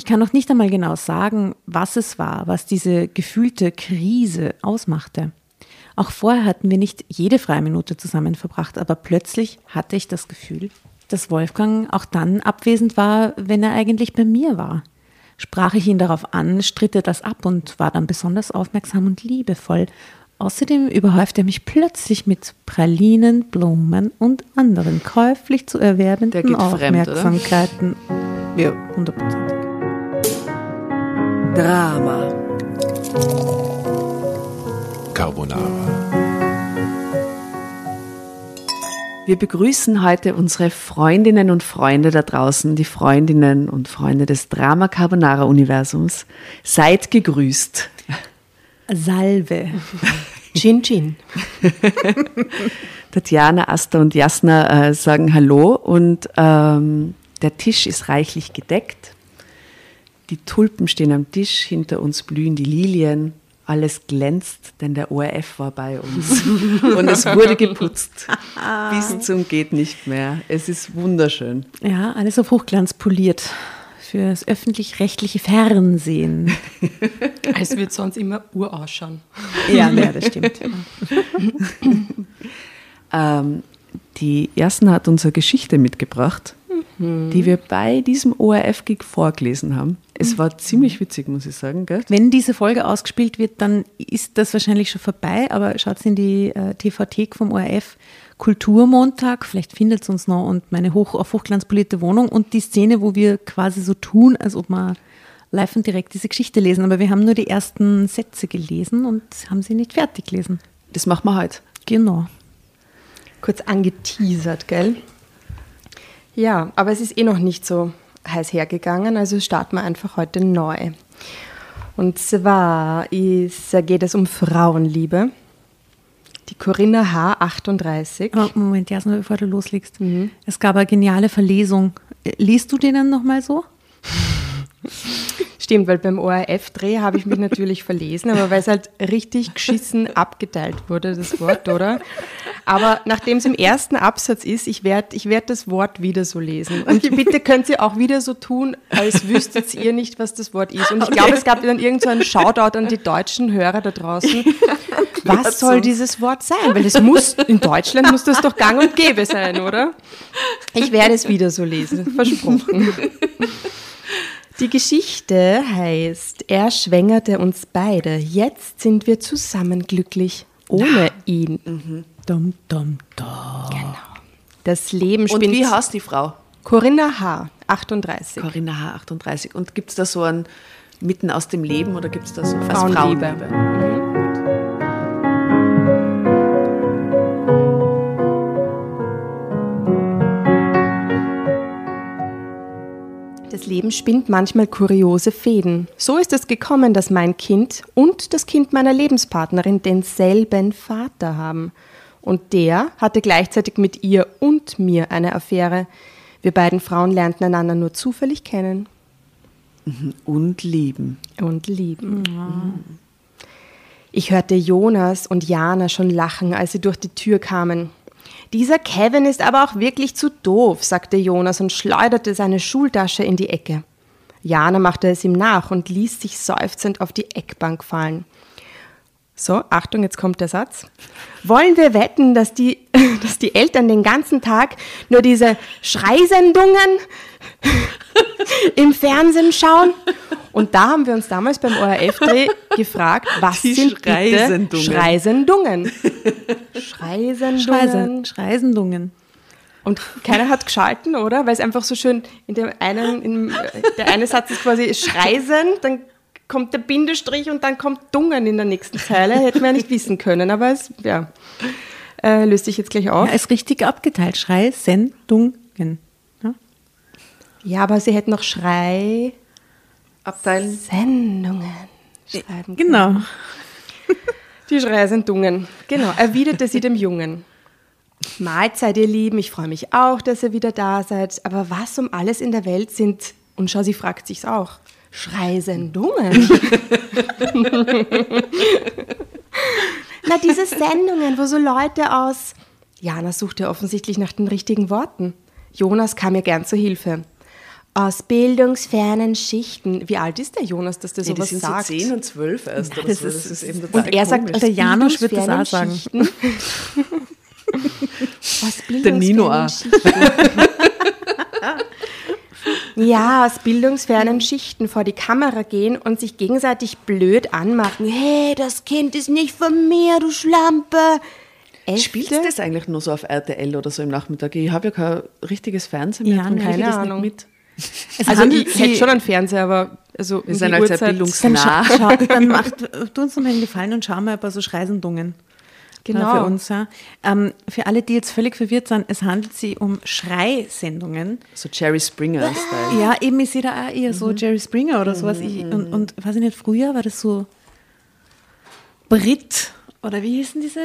Ich kann noch nicht einmal genau sagen, was es war, was diese gefühlte Krise ausmachte. Auch vorher hatten wir nicht jede freie Minute zusammen verbracht, aber plötzlich hatte ich das Gefühl, dass Wolfgang auch dann abwesend war, wenn er eigentlich bei mir war. Sprach ich ihn darauf an, stritt er das ab und war dann besonders aufmerksam und liebevoll. Außerdem überhäufte er mich plötzlich mit Pralinen, Blumen und anderen käuflich zu erwerbenden Aufmerksamkeiten. Fremd, ja, hundertprozentig. Drama. Carbonara. Wir begrüßen heute unsere Freundinnen und Freunde da draußen, die Freundinnen und Freunde des Drama Carbonara Universums. Seid gegrüßt. Salve. Chin Chin. Tatjana, Asta und Jasna äh, sagen Hallo und ähm, der Tisch ist reichlich gedeckt. Die Tulpen stehen am Tisch, hinter uns blühen die Lilien alles glänzt, denn der ORF war bei uns. Und es wurde geputzt. Bis zum geht nicht mehr. Es ist wunderschön. Ja, alles auf Hochglanz poliert. Fürs öffentlich-rechtliche Fernsehen. Es wird sonst immer ur ausschauen. Ja, ja das stimmt. ähm, die Ersten hat unsere Geschichte mitgebracht mhm. die wir bei diesem ORF-Gig vorgelesen haben. Es war ziemlich witzig, muss ich sagen. Gell? Wenn diese Folge ausgespielt wird, dann ist das wahrscheinlich schon vorbei, aber schaut in die äh, TV-Thek vom ORF. Kulturmontag, vielleicht findet es uns noch und meine hoch auf Hochglanz polierte Wohnung und die Szene, wo wir quasi so tun, als ob wir live und direkt diese Geschichte lesen. Aber wir haben nur die ersten Sätze gelesen und haben sie nicht fertig gelesen. Das machen wir heute. Genau. Kurz angeteasert, gell? Ja, aber es ist eh noch nicht so heiß hergegangen, also starten wir einfach heute neu. Und zwar ist, geht es um Frauenliebe. Die Corinna H. 38. Oh, Moment, Jasna, bevor du loslegst. Mhm. Es gab eine geniale Verlesung. Liest du den dann nochmal so? Stimmt, weil beim ORF-Dreh habe ich mich natürlich verlesen, aber weil es halt richtig geschissen abgeteilt wurde, das Wort, oder? Aber nachdem es im ersten Absatz ist, ich werde ich werd das Wort wieder so lesen. Und bitte könnt ihr auch wieder so tun, als wüsstet ihr nicht, was das Wort ist. Und ich glaube, es gab dann irgendeinen so Shoutout an die deutschen Hörer da draußen. Was soll dieses Wort sein? Weil es muss, in Deutschland muss das doch gang und gäbe sein, oder? Ich werde es wieder so lesen, versprochen. Die Geschichte heißt, er schwängerte uns beide. Jetzt sind wir zusammen glücklich ohne ihn. Mhm. Dum, dum, dum. Genau. Das Leben spinnt. Und wie heißt die Frau? Corinna H., 38. Corinna H., 38. Und gibt es da so ein Mitten aus dem Leben oder gibt es da so Frauenliebe? Frauenliebe? Das Leben spinnt manchmal kuriose Fäden. So ist es gekommen, dass mein Kind und das Kind meiner Lebenspartnerin denselben Vater haben. Und der hatte gleichzeitig mit ihr und mir eine Affäre. Wir beiden Frauen lernten einander nur zufällig kennen. Mhm. Und lieben. Und lieben. Mhm. Ich hörte Jonas und Jana schon lachen, als sie durch die Tür kamen. Dieser Kevin ist aber auch wirklich zu doof, sagte Jonas und schleuderte seine Schultasche in die Ecke. Jana machte es ihm nach und ließ sich seufzend auf die Eckbank fallen. So, Achtung, jetzt kommt der Satz. Wollen wir wetten, dass die, dass die Eltern den ganzen Tag nur diese Schreisendungen im Fernsehen schauen? Und da haben wir uns damals beim ORF-Dreh gefragt, was die sind Schreisendungen. bitte Schreisendungen? Schreisendungen. Schreisendungen. Und keiner hat geschalten, oder? Weil es einfach so schön in dem einen, in, der eine Satz ist quasi Schreisen, dann kommt der Bindestrich und dann kommt Dungen in der nächsten Zeile. Hätten wir ja nicht wissen können, aber es ja, äh, löst sich jetzt gleich auf. Ja, ist richtig abgeteilt. Schrei, Sendungen. Ja? ja, aber sie hätten noch Schrei abteilen. Sendungen schreiben. Genau. Die Schreisendungen. Genau, erwiderte sie dem Jungen. Mahlzeit, ihr Lieben, ich freue mich auch, dass ihr wieder da seid. Aber was um alles in der Welt sind, und schau, sie fragt sich's auch, Schreisendungen. Na, diese Sendungen, wo so Leute aus. Jana suchte offensichtlich nach den richtigen Worten. Jonas kam ihr gern zur Hilfe. Aus bildungsfernen Schichten. Wie alt ist der Jonas, dass der die sowas sind sagt? so 10 und 12 erst oder das so. ist- Das ist eben total Und er sagt, komisch. Der Janusz wird das auch sagen. Schichten. aus Der Nino bildungsfernen auch. Ja, aus bildungsfernen Schichten vor die Kamera gehen und sich gegenseitig blöd anmachen. Hey, das Kind ist nicht von mir, du Schlampe. Echt? Spielst du das eigentlich nur so auf RTL oder so im Nachmittag? Ich habe ja kein richtiges Fernsehen mehr, Ja, kriege ich keine das Ahnung. nicht mit. Es Also ich hätte schon einen Fernseher, aber also Wir sind halt sehr Dann, bildungsnah. scha schau, dann macht, tu uns noch mal einen Gefallen und schau mal ein paar so Schreisendungen. Genau. Für uns, ja. Ähm, für alle, die jetzt völlig verwirrt sind, es handelt sich um Schreisendungen. So Jerry Springer-Style. Ja, eben, ich sehe da auch eher so Jerry Springer oder sowas. Ich, und, und weiß ich nicht, früher war das so Brit oder wie hießen diese,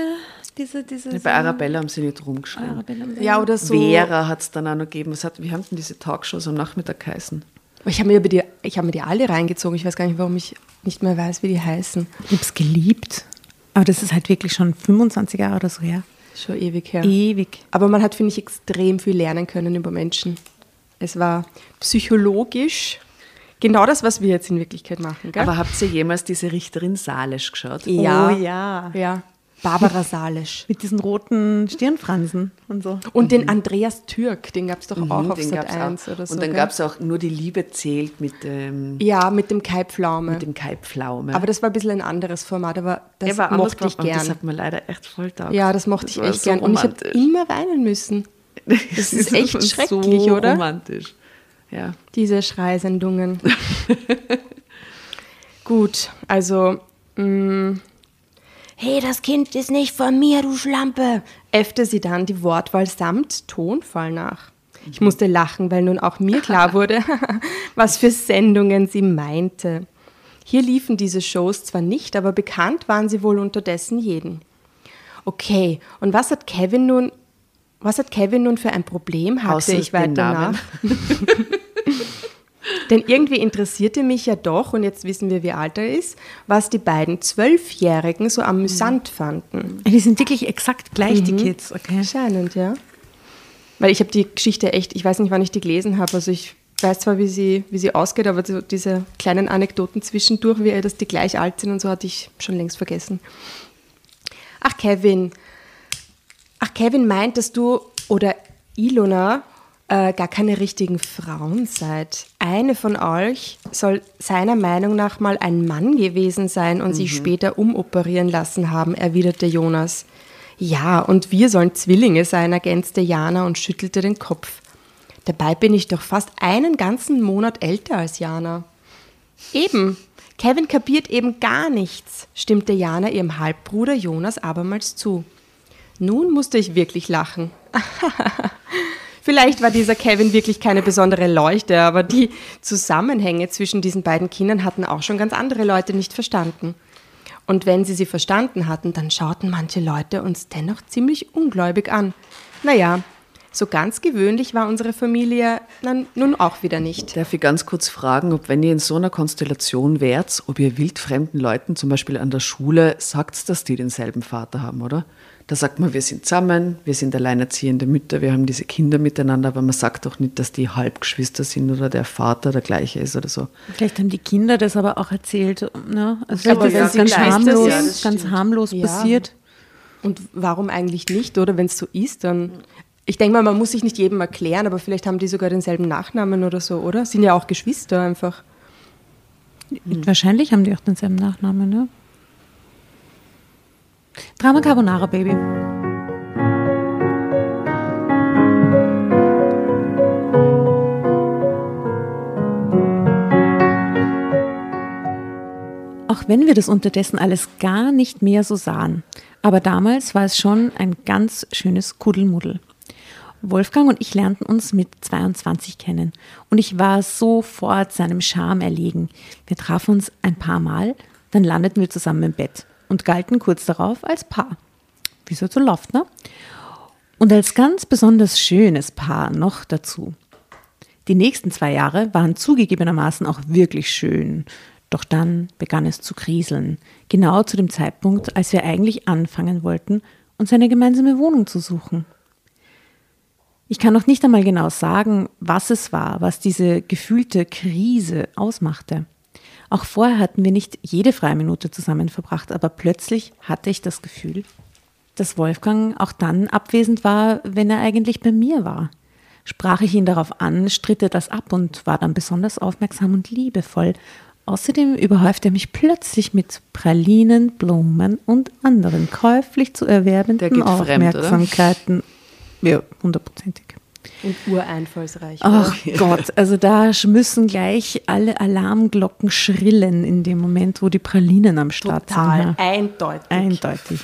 diese, diese Bei Arabella haben sie nicht rumgeschrieben. Arabella. Ja, oder so. Vera hat es dann auch noch gegeben. Was hat, wie haben denn diese Talkshows am Nachmittag geheißen? Ich habe mir, über die- ich hab mir die alle reingezogen. Ich weiß gar nicht, warum ich nicht mehr weiß, wie die heißen. Ich habe es geliebt. Aber das ist halt wirklich schon 25 Jahre oder so her. Schon ewig her. Ewig. Aber man hat, finde ich, extrem viel lernen können über Menschen. Es war psychologisch genau das, was wir jetzt in Wirklichkeit machen. Gell? Aber habt ihr jemals diese Richterin Salisch geschaut? ja. Oh ja. ja. Barbara Salisch. Mit diesen roten Stirnfransen und so. Und den Andreas Türk, den gab es doch auch Mhm, auf den Sat gab's 1 auch. oder so. Und dann gab es auch nur die Liebe zählt mit dem, Ja, mit dem Kai Pflaume. mit dem Kai Pflaume. Aber das war ein bisschen ein anderes Format, aber das Der war anders mochte ich und Das gern. hat mir leider echt voll taugt. Ja, das mochte ich war echt so gern. Und ich habe romantisch. immer weinen müssen. Das ist echt so schrecklich, oder? romantisch. Ja. Diese Schreisendungen. Gut, also, mh, hey, das Kind ist nicht von mir, du Schlampe, äffte sie dann die Wortwahl samt Tonfall nach. Ich musste lachen, weil nun auch mir klar wurde, was für Sendungen sie meinte. Hier liefen diese Shows zwar nicht, aber bekannt waren sie wohl unterdessen jeden. Okay, und was hat Kevin nun, was hat Kevin nun für ein Problem, hakte Außer ich weiter nach. Denn irgendwie interessierte mich ja doch, und jetzt wissen wir, wie alt er ist, was die beiden Zwölfjährigen so amüsant fanden. Die sind wirklich exakt gleich, die Kids, okay? Scheinend, ja. Weil ich habe die Geschichte echt, ich weiß nicht, wann ich die gelesen habe, also ich weiß zwar, wie sie, wie sie ausgeht, aber so diese kleinen Anekdoten zwischendurch, wie dass die gleich alt sind und so, hatte ich schon längst vergessen. Ach, Kevin. Ach, Kevin meint, dass du oder Ilona äh, gar keine richtigen Frauen seid. Eine von euch soll seiner Meinung nach mal ein Mann gewesen sein und sich später umoperieren lassen haben, erwiderte Jonas. Ja, und wir sollen Zwillinge sein, ergänzte Jana und schüttelte den Kopf. Dabei bin ich doch fast einen ganzen Monat älter als Jana. Eben. Kevin kapiert eben gar nichts, stimmte Jana ihrem Halbbruder Jonas abermals zu. Nun musste ich wirklich lachen. Vielleicht war dieser Kevin wirklich keine besondere Leuchte, aber die Zusammenhänge zwischen diesen beiden Kindern hatten auch schon ganz andere Leute nicht verstanden. Und wenn sie sie verstanden hatten, dann schauten manche Leute uns dennoch ziemlich ungläubig an. Naja, so ganz gewöhnlich war unsere Familie dann nun auch wieder nicht. Darf ich ganz kurz fragen, ob wenn ihr in so einer Konstellation wärt, ob ihr wildfremden Leuten, zum Beispiel an der Schule, sagt, dass die denselben Vater haben, oder? Da sagt man, wir sind zusammen, wir sind alleinerziehende Mütter, wir haben diese Kinder miteinander, aber man sagt doch nicht, dass die Halbgeschwister sind oder der Vater der gleiche ist oder so. Vielleicht haben die Kinder das aber auch erzählt. Ne? Also Aber vielleicht wenn ist ganz harmlos, das ganz harmlos Ja. passiert. Und warum eigentlich nicht, oder? Wenn es so ist, dann. Ich denke mal, man muss sich nicht jedem erklären, aber vielleicht haben die sogar denselben Nachnamen oder so, oder? Sind ja auch Geschwister einfach. Wahrscheinlich haben die auch denselben Nachnamen, ne? Drama Carbonara Baby. Auch wenn wir das unterdessen alles gar nicht mehr so sahen. Aber damals war es schon ein ganz schönes Kuddelmuddel. Wolfgang und ich lernten uns mit 22 kennen und ich war sofort seinem Charme erlegen. Wir trafen uns ein paar Mal, dann landeten wir zusammen im Bett und galten kurz darauf als Paar. Wie so läuft, ne? Und als ganz besonders schönes Paar noch dazu. Die nächsten zwei Jahre waren zugegebenermaßen auch wirklich schön. Doch dann begann es zu kriseln. Genau zu dem Zeitpunkt, als wir eigentlich anfangen wollten, uns eine gemeinsame Wohnung zu suchen. Ich kann noch nicht einmal genau sagen, was es war, was diese gefühlte Krise ausmachte. Auch vorher hatten wir nicht jede freie Minute zusammen verbracht, aber plötzlich hatte ich das Gefühl, dass Wolfgang auch dann abwesend war, wenn er eigentlich bei mir war. Sprach ich ihn darauf an, stritt er das ab und war dann besonders aufmerksam und liebevoll. Außerdem überhäufte er mich plötzlich mit Pralinen, Blumen und anderen käuflich zu erwerbenden geht fremd? Aufmerksamkeiten. ja, hundertprozentig. Und ureinfallsreich. Ach Gott, also da müssen gleich alle Alarmglocken schrillen in dem Moment, wo die Pralinen am Start Total sind. eindeutig. Eindeutig.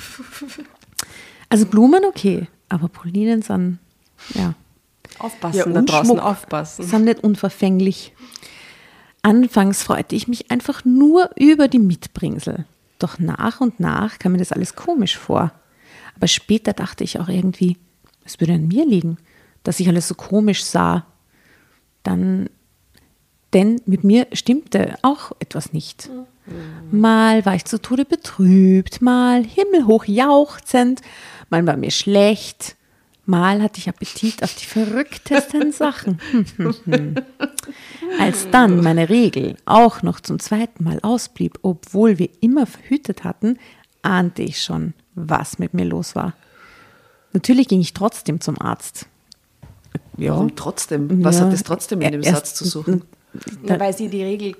Also Blumen okay, aber Pralinen sind, ja, Aufpassen Ja, da draußen, Schmuck. aufpassen. sind nicht unverfänglich. Anfangs freute ich mich einfach nur über die Mitbringsel. Doch nach und nach kam mir das alles komisch vor. Aber später dachte ich auch irgendwie, es würde an mir liegen, dass ich alles so komisch sah. Dann, denn mit mir stimmte auch etwas nicht. Mal war ich zu Tode betrübt, mal himmelhoch jauchzend, mal war mir schlecht, mal hatte ich Appetit auf die verrücktesten Sachen. Als dann meine Regel auch noch zum zweiten Mal ausblieb, obwohl wir immer verhütet hatten, ahnte ich schon, was mit mir los war. Natürlich ging ich trotzdem zum Arzt. Ja, Warum trotzdem? Was Ja, hat es trotzdem in dem erst- Satz zu suchen? Na, weil sie die Regel.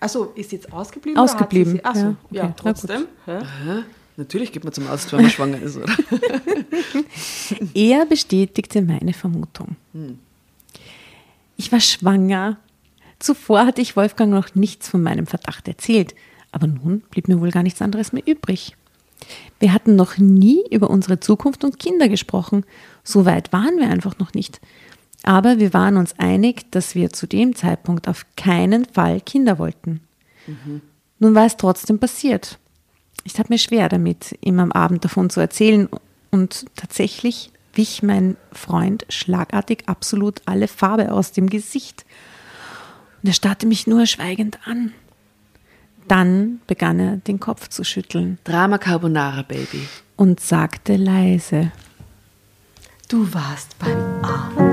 Achso, ist jetzt ausgeblieben? Ausgeblieben, Oder hat sie, ja, achso, ja, okay, na gut. trotzdem. Ja. Hä? Natürlich geht man zum Arzt, wenn man schwanger ist, oder? Er bestätigte meine Vermutung. Ich war schwanger. Zuvor hatte ich Wolfgang noch nichts von meinem Verdacht erzählt, aber nun blieb mir wohl gar nichts anderes mehr übrig. Wir hatten noch nie über unsere Zukunft und Kinder gesprochen. So weit waren wir einfach noch nicht. Aber wir waren uns einig, dass wir zu dem Zeitpunkt auf keinen Fall Kinder wollten. Nun war es trotzdem passiert. Ich tat mir schwer damit, ihm am Abend davon zu erzählen und tatsächlich wich mein Freund schlagartig absolut alle Farbe aus dem Gesicht. Und er starrte mich nur schweigend an. Dann begann er den Kopf zu schütteln Drama Carbonara, Baby. und sagte leise, Du warst beim Arzt.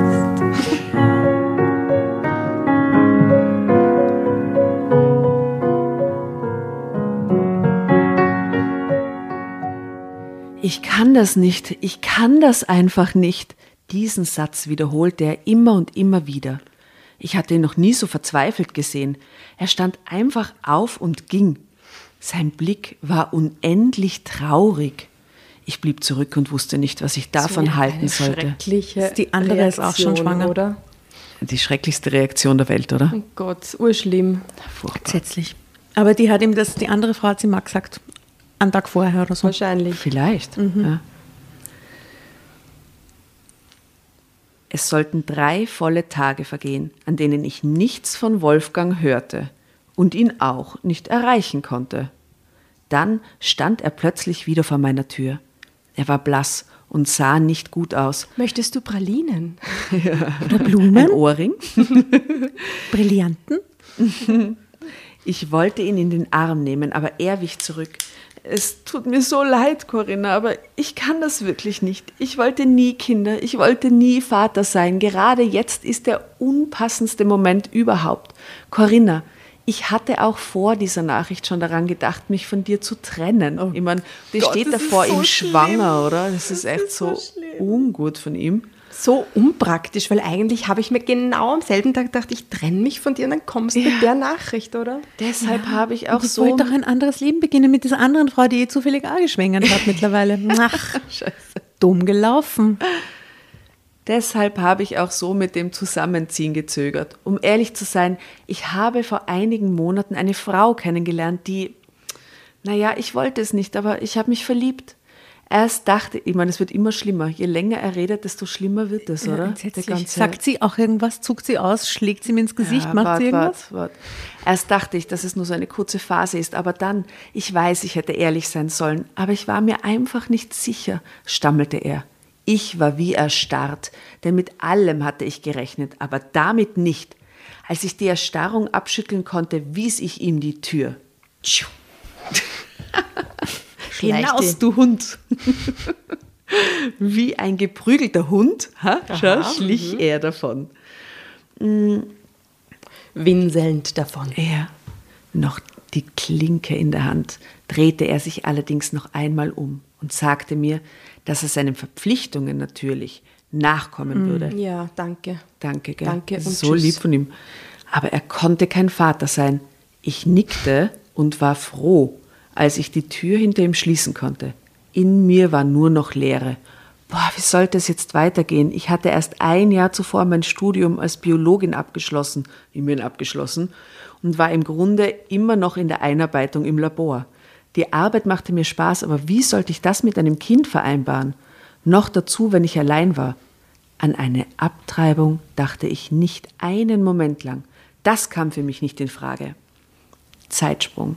Ich kann das nicht, ich kann das einfach nicht. Diesen Satz wiederholte er immer und immer wieder. Ich hatte ihn noch nie so verzweifelt gesehen. Er stand einfach auf und ging. Sein Blick war unendlich traurig. Ich blieb zurück und wusste nicht, was ich davon So halten eine sollte. Schreckliche Die andere ist auch schon Reaktion, schwanger. Oder? Die schrecklichste Reaktion der Welt, oder? Oh Gott, urschlimm. Furchtbar. entsetzlich. Aber die hat ihm das, die andere Frau hat sie mal gesagt, einen Tag vorher oder so. Wahrscheinlich. Vielleicht. Ja. Es sollten drei volle Tage vergehen, an denen ich nichts von Wolfgang hörte und ihn auch nicht erreichen konnte. Dann stand er plötzlich wieder vor meiner Tür. Er war blass und sah nicht gut aus. Möchtest du Pralinen? Oder Blumen, Ein Ohrring. Brillanten. Ich wollte ihn in den Arm nehmen, aber er wich zurück. Es tut mir so leid, Corinna, aber ich kann das wirklich nicht. Ich wollte nie Kinder, ich wollte nie Vater sein. Gerade jetzt ist der unpassendste Moment überhaupt. Corinna, ich hatte auch vor dieser Nachricht schon daran gedacht, mich von dir zu trennen. ich meine, die Gott, steht da das ist vor so ihm schlimm. schwanger, oder? Das ist echt ist so so, ungut von ihm. So unpraktisch, weil eigentlich habe ich mir genau am selben Tag gedacht, ich trenne mich von dir und dann kommst du mit der Nachricht, oder? Deshalb habe ich auch Ich so wollte doch ein anderes Leben beginnen mit dieser anderen Frau, die eh zufällig auch geschwängert hat mittlerweile. Ach, dumm gelaufen. Deshalb habe ich auch so mit dem Zusammenziehen gezögert. Um ehrlich zu sein, ich habe vor einigen Monaten eine Frau kennengelernt, die, naja, ich wollte es nicht, aber ich habe mich verliebt. Erst dachte, ich meine, es wird immer schlimmer. Je länger er redet, desto schlimmer wird es, oder? Entsetzlich. Sagt sie auch irgendwas, zuckt sie aus, schlägt sie mir ins Gesicht, Ja, macht wart, sie irgendwas? wart, wart. Erst dachte ich, dass es nur so eine kurze Phase ist, aber dann, ich weiß, ich hätte ehrlich sein sollen, aber ich war mir einfach nicht sicher, stammelte er. Ich war wie erstarrt, denn mit allem hatte ich gerechnet, aber damit nicht. Als ich die Erstarrung abschütteln konnte, wies ich ihm die Tür. Hinaus, du Hund! Wie ein geprügelter Hund ha, schau, schlich er davon. Winselnd davon. Er, noch die Klinke in der Hand, drehte er sich allerdings noch einmal um und sagte mir, dass er seinen Verpflichtungen natürlich nachkommen würde. Ja, danke. Danke, gell? Danke und so tschüss. lieb von ihm. Aber er konnte kein Vater sein. Ich nickte und war froh, als ich die Tür hinter ihm schließen konnte. In mir war nur noch Leere. Boah, wie sollte es jetzt weitergehen? Ich hatte erst ein Jahr zuvor mein Studium als Biologin abgeschlossen, immerhin abgeschlossen, und war im Grunde immer noch in der Einarbeitung im Labor. Die Arbeit machte mir Spaß, aber wie sollte ich das mit einem Kind vereinbaren? Noch dazu, wenn ich allein war. An eine Abtreibung dachte ich nicht einen Moment lang. Das kam für mich nicht in Frage. Zeitsprung.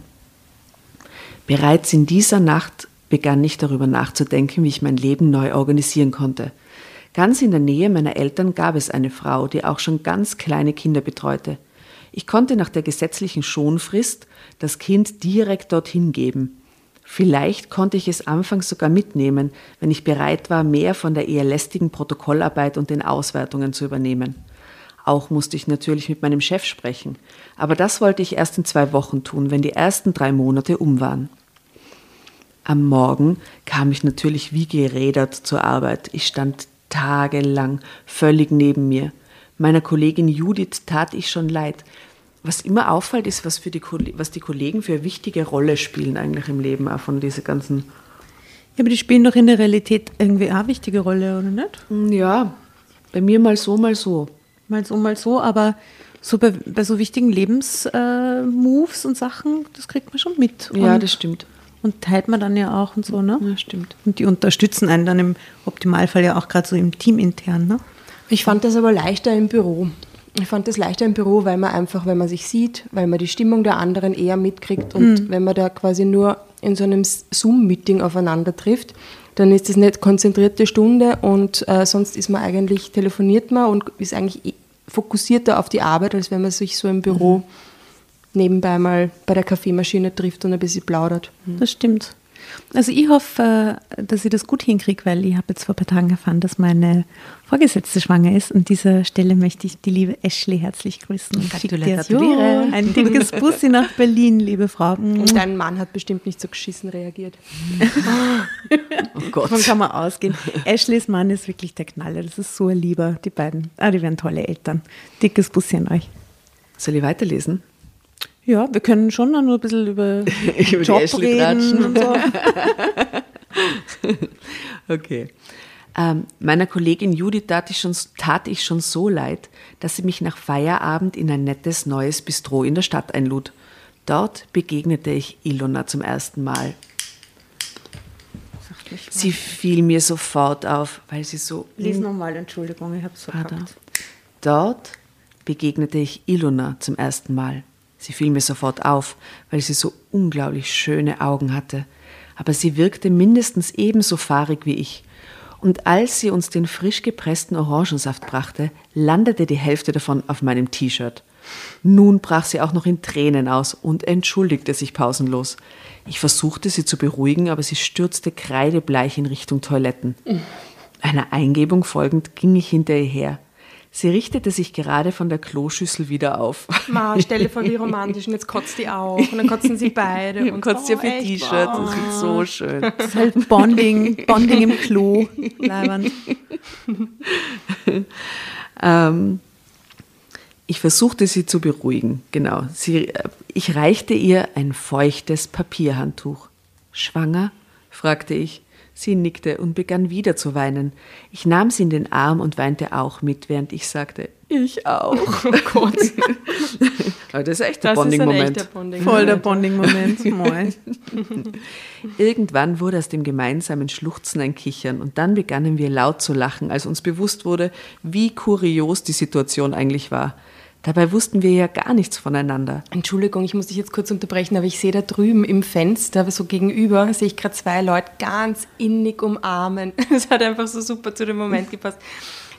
Bereits in dieser Nacht begann ich darüber nachzudenken, wie ich mein Leben neu organisieren konnte. Ganz in der Nähe meiner Eltern gab es eine Frau, die auch schon ganz kleine Kinder betreute. Ich konnte nach der gesetzlichen Schonfrist das Kind direkt dorthin geben. Vielleicht konnte ich es anfangs sogar mitnehmen, wenn ich bereit war, mehr von der eher lästigen Protokollarbeit und den Auswertungen zu übernehmen. Auch musste ich natürlich mit meinem Chef sprechen, aber das wollte ich erst in zwei Wochen tun, wenn die ersten drei Monate um waren. Am Morgen kam ich natürlich wie gerädert zur Arbeit. Ich stand tagelang völlig neben mir. Meiner Kollegin Judith tat ich schon leid. Was immer auffällt, ist, was, für die, was die Kollegen für eine wichtige Rolle spielen eigentlich im Leben, auch von diese ganzen. Ja, aber die spielen doch in der Realität irgendwie auch eine wichtige Rolle, oder nicht? Ja, bei mir mal so, mal so. Mal so, mal so, aber so bei, bei so wichtigen Lebensmoves äh, und Sachen, das kriegt man schon mit. Ja, und, das stimmt. Und teilt man dann ja auch und so, ne? Ja, stimmt. Und die unterstützen einen dann im Optimalfall ja auch gerade so im Team intern, ne? Ich fand das aber leichter im Büro. Ich fand das leichter im Büro, weil man einfach, wenn man sich sieht, weil man die Stimmung der anderen eher mitkriegt und wenn man da quasi nur in so einem Zoom-Meeting aufeinander trifft, dann ist das nicht konzentrierte Stunde und äh, sonst ist man eigentlich, telefoniert man und ist eigentlich eh fokussierter auf die Arbeit, als wenn man sich so im Büro nebenbei mal bei der Kaffeemaschine trifft und ein bisschen plaudert. Das stimmt. Also ich hoffe, äh, dass ich das gut hinkriege, weil ich habe jetzt vor ein paar Tagen erfahren, dass meine Vorgesetzte schwanger ist. An dieser Stelle möchte ich die liebe Ashley herzlich grüßen. und Gratuliere. Ein dickes Bussi nach Berlin, liebe Frau. Und dein Mann hat bestimmt nicht so geschissen reagiert. Oh Gott. Davon kann man ausgehen. Ashleys Mann ist wirklich der Knaller. Das ist so ein Lieber, die beiden. Ah, die werden tolle Eltern. Dickes Bussi an euch. Soll ich weiterlesen? Ja, wir können schon noch nur ein bisschen über, Über die Job Ashley reden und so. Okay. Ähm, meiner Kollegin Judith tat ich, schon, tat ich schon so leid, dass sie mich nach Feierabend in ein nettes neues Bistro in der Stadt einlud. Dort begegnete ich Ilona zum ersten Mal. Sie fiel mir sofort auf, weil sie so Lies nochmal, Entschuldigung, ich habe es Ah. Dort begegnete ich Ilona zum ersten Mal. Sie fiel mir sofort auf, weil sie so unglaublich schöne Augen hatte. Aber sie wirkte mindestens ebenso fahrig wie ich. Und als sie uns den frisch gepressten Orangensaft brachte, landete die Hälfte davon auf meinem T-Shirt. Nun brach sie auch noch in Tränen aus und entschuldigte sich pausenlos. Ich versuchte sie zu beruhigen, aber sie stürzte kreidebleich in Richtung Toiletten. Einer Eingebung folgend ging ich hinter ihr her. Sie richtete sich gerade von der Kloschüssel wieder auf. Ma, stell dir vor, wie romantisch. Und jetzt kotzt die auch. Und dann kotzen sie beide. Und Und kotzt sie oh, auf ihr echt? T-Shirt. Oh. Das ist so schön. Das ist halt Bonding, Bonding im Klo. Ähm, ich versuchte sie zu beruhigen, genau. Sie, äh, ich reichte ihr ein feuchtes Papierhandtuch. Schwanger? fragte ich. Sie nickte und begann wieder zu weinen. Ich nahm sie in den Arm und weinte auch mit, während ich sagte, ich auch. Oh Gott. Aber das ist echt ein Das ist ein Bonding-Moment. Bonding. Voll der Bonding-Moment. Moin. Irgendwann wurde aus dem gemeinsamen Schluchzen ein Kichern und dann begannen wir laut zu lachen, als uns bewusst wurde, wie kurios die Situation eigentlich war. Dabei wussten wir ja gar nichts voneinander. Entschuldigung, ich muss dich jetzt kurz unterbrechen, aber ich sehe da drüben im Fenster, so gegenüber, sehe ich gerade zwei Leute ganz innig umarmen. Das hat einfach so super zu dem Moment gepasst.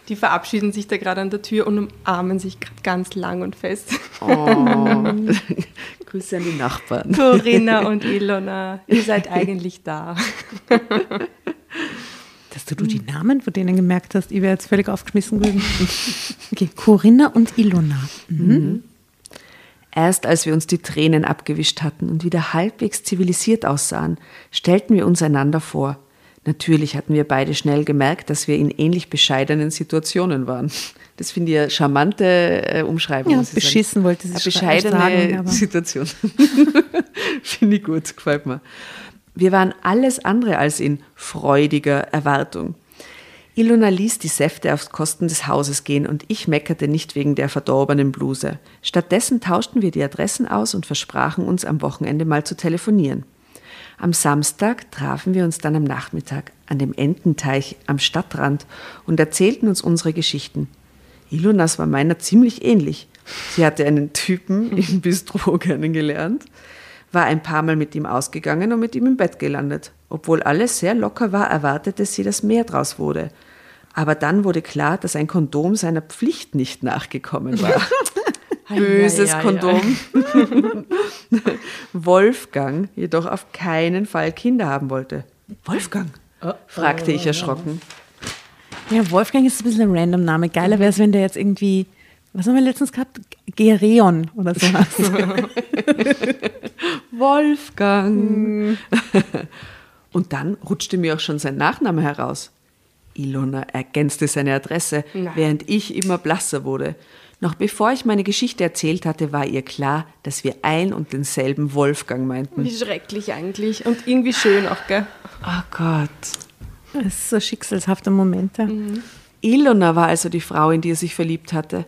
Die verabschieden sich da gerade an der Tür und umarmen sich gerade ganz lang und fest. Oh. Grüße an die Nachbarn. Corinna und Ilona, ihr seid eigentlich da. Ist dass du die Namen von denen gemerkt hast. Ich wäre jetzt völlig aufgeschmissen gewesen. Okay, Corinna und Ilona. Mhm. Erst als wir uns die Tränen abgewischt hatten und wieder halbwegs zivilisiert aussahen, stellten wir uns einander vor. Natürlich hatten wir beide schnell gemerkt, dass wir in ähnlich bescheidenen Situationen waren. Das finde ich eine charmante äh, Umschreibung. Ja, beschissen sagen. wollte sie Eine bescheidene sagen, Situation. finde ich gut, gefällt mir. Wir waren alles andere als in freudiger Erwartung. Ilona ließ die Säfte auf Kosten des Hauses gehen und ich meckerte nicht wegen der verdorbenen Bluse. Stattdessen tauschten wir die Adressen aus und versprachen uns am Wochenende mal zu telefonieren. Am Samstag trafen wir uns dann am Nachmittag an dem Ententeich am Stadtrand und erzählten uns unsere Geschichten. Ilonas war meiner ziemlich ähnlich. Sie hatte einen Typen im Bistro kennengelernt, war ein paar Mal mit ihm ausgegangen und mit ihm im Bett gelandet. Obwohl alles sehr locker war, erwartete sie, dass mehr draus wurde. Aber dann wurde klar, dass ein Kondom seiner Pflicht nicht nachgekommen war. Böses Kondom. Wolfgang jedoch auf keinen Fall Kinder haben wollte. Wolfgang? fragte ich erschrocken. Ja, Wolfgang ist ein bisschen ein random Name. Geiler wäre es, wenn der jetzt irgendwie, was haben wir letztens gehabt? Gereon oder so. Wolfgang. Und dann rutschte mir auch schon sein Nachname heraus. Ilona ergänzte seine Adresse, Nein. während ich immer blasser wurde. Noch bevor ich meine Geschichte erzählt hatte, war ihr klar, dass wir ein und denselben Wolfgang meinten. Wie schrecklich eigentlich. Und irgendwie schön auch, gell? Oh Gott. Das ist so schicksalshafte Momente. Ilona war also die Frau, in die er sich verliebt hatte.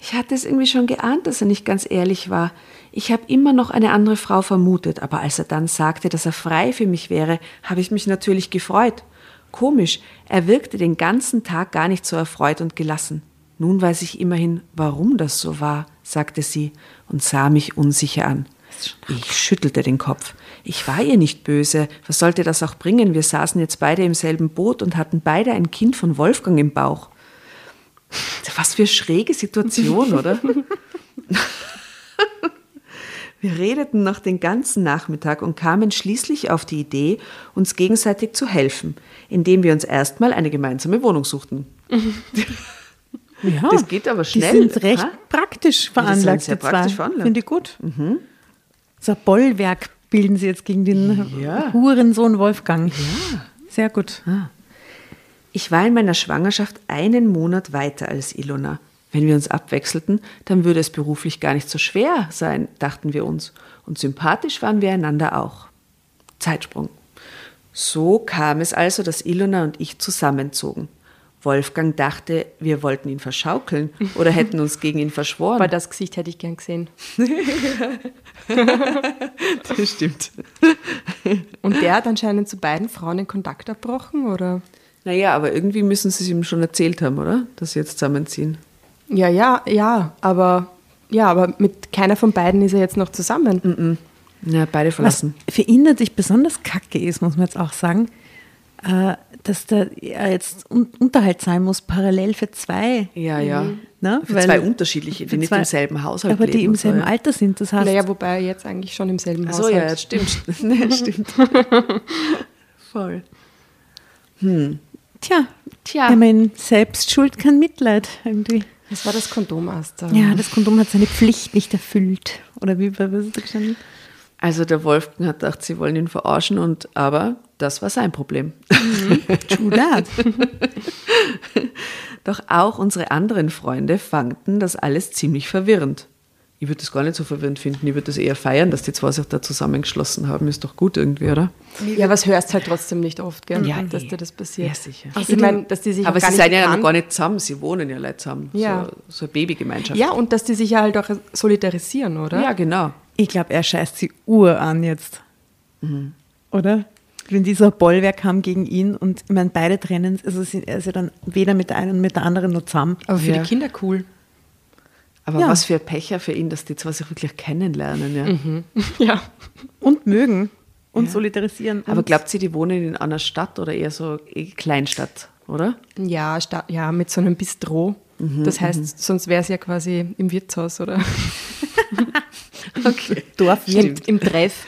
Ich hatte es irgendwie schon geahnt, dass er nicht ganz ehrlich war. Ich habe immer noch eine andere Frau vermutet, aber als er dann sagte, dass er frei für mich wäre, habe ich mich natürlich gefreut. Komisch, er wirkte den ganzen Tag gar nicht so erfreut und gelassen. Nun weiß ich immerhin, warum das so war, sagte sie und sah mich unsicher an. Ich schüttelte den Kopf. Ich war ihr nicht böse. Was sollte das auch bringen? Wir saßen jetzt beide im selben Boot und hatten beide ein Kind von Wolfgang im Bauch. Was für schräge Situation, oder? Wir redeten noch den ganzen Nachmittag und kamen schließlich auf die Idee, uns gegenseitig zu helfen, indem wir uns erstmal eine gemeinsame Wohnung suchten. Ja, Das geht aber schnell. Die sind recht ha? praktisch sind veranlagt, die zwei. praktisch veranlagt. Mhm. Finde ich gut. So ein Bollwerk bilden sie jetzt gegen den Ja. Hurensohn Wolfgang. Ja. Sehr gut. Ich war in meiner Schwangerschaft einen Monat weiter als Ilona. Wenn wir uns abwechselten, dann würde es beruflich gar nicht so schwer sein, dachten wir uns. Und sympathisch waren wir einander auch. Zeitsprung. So kam es also, dass Ilona und ich zusammenzogen. Wolfgang dachte, wir wollten ihn verschaukeln oder hätten uns gegen ihn verschworen. Aber das Gesicht hätte ich gern gesehen. das stimmt. Und der hat anscheinend zu beiden Frauen den Kontakt abbrochen, oder? Naja, aber irgendwie müssen sie es ihm schon erzählt haben, oder? Dass sie jetzt zusammenziehen. Ja, ja, ja, aber ja, aber mit keiner von beiden ist er jetzt noch zusammen. Ja, beide Was verlassen. für ihn natürlich besonders kacke ist, muss man jetzt auch sagen, äh, dass da er jetzt un Unterhalt sein muss, parallel für zwei. Ja, ja. Ne? Für Weil- zwei unterschiedliche, die nicht zwei- im selben Haushalt Aber die leben im und so, selben ja. Alter sind. Das heißt, Naja, wobei er jetzt eigentlich schon im selben Ach Haus so, ja, stimmt. Nee, stimmt. Voll. tja, Tja. ich meine, Selbstschuld kein Mitleid irgendwie. Das war das Kondom, Asta. Ja, das Kondom hat seine Pflicht nicht erfüllt. Oder wie was ist da gestanden? Also der Wolfgang hat gedacht, sie wollen ihn verarschen und aber das war sein Problem. True that. Doch auch unsere anderen Freunde fanden das alles ziemlich verwirrend. Ich würde das gar nicht so verwirrend finden. Ich würde das eher feiern, dass die zwei sich da zusammengeschlossen haben. Ist doch gut irgendwie, oder? Ja, was hörst halt trotzdem nicht oft, gell? Ja, dass eh. dir das passiert. Ja, sicher. Also, ich meine, dass die sich Aber sie seien ja noch gar nicht zusammen. Sie wohnen ja Leute zusammen. Ja. So, so eine Babygemeinschaft. Ja, und dass die sich ja halt auch solidarisieren, oder? ja, genau. Ich glaube, er scheißt sie Uhr an jetzt. Oder? Wenn die so ein Bollwerk haben gegen ihn und ich meine, beide trennen, also sind, er ist ja dann weder mit der einen noch mit der anderen nur zusammen. Aber für Ja. die Kinder cool. Aber Ja. was für ein Pecher für ihn, dass die zwei sich wirklich kennenlernen. Ja. Ja. Und mögen und solidarisieren. Aber und glaubt sie, die wohnen in einer Stadt oder eher so eh Kleinstadt, oder? Ja, sta- ja, mit so einem Bistro. das heißt, sonst wäre es ja quasi im Wirtshaus oder Okay. Dorfwirt. im, im Treff.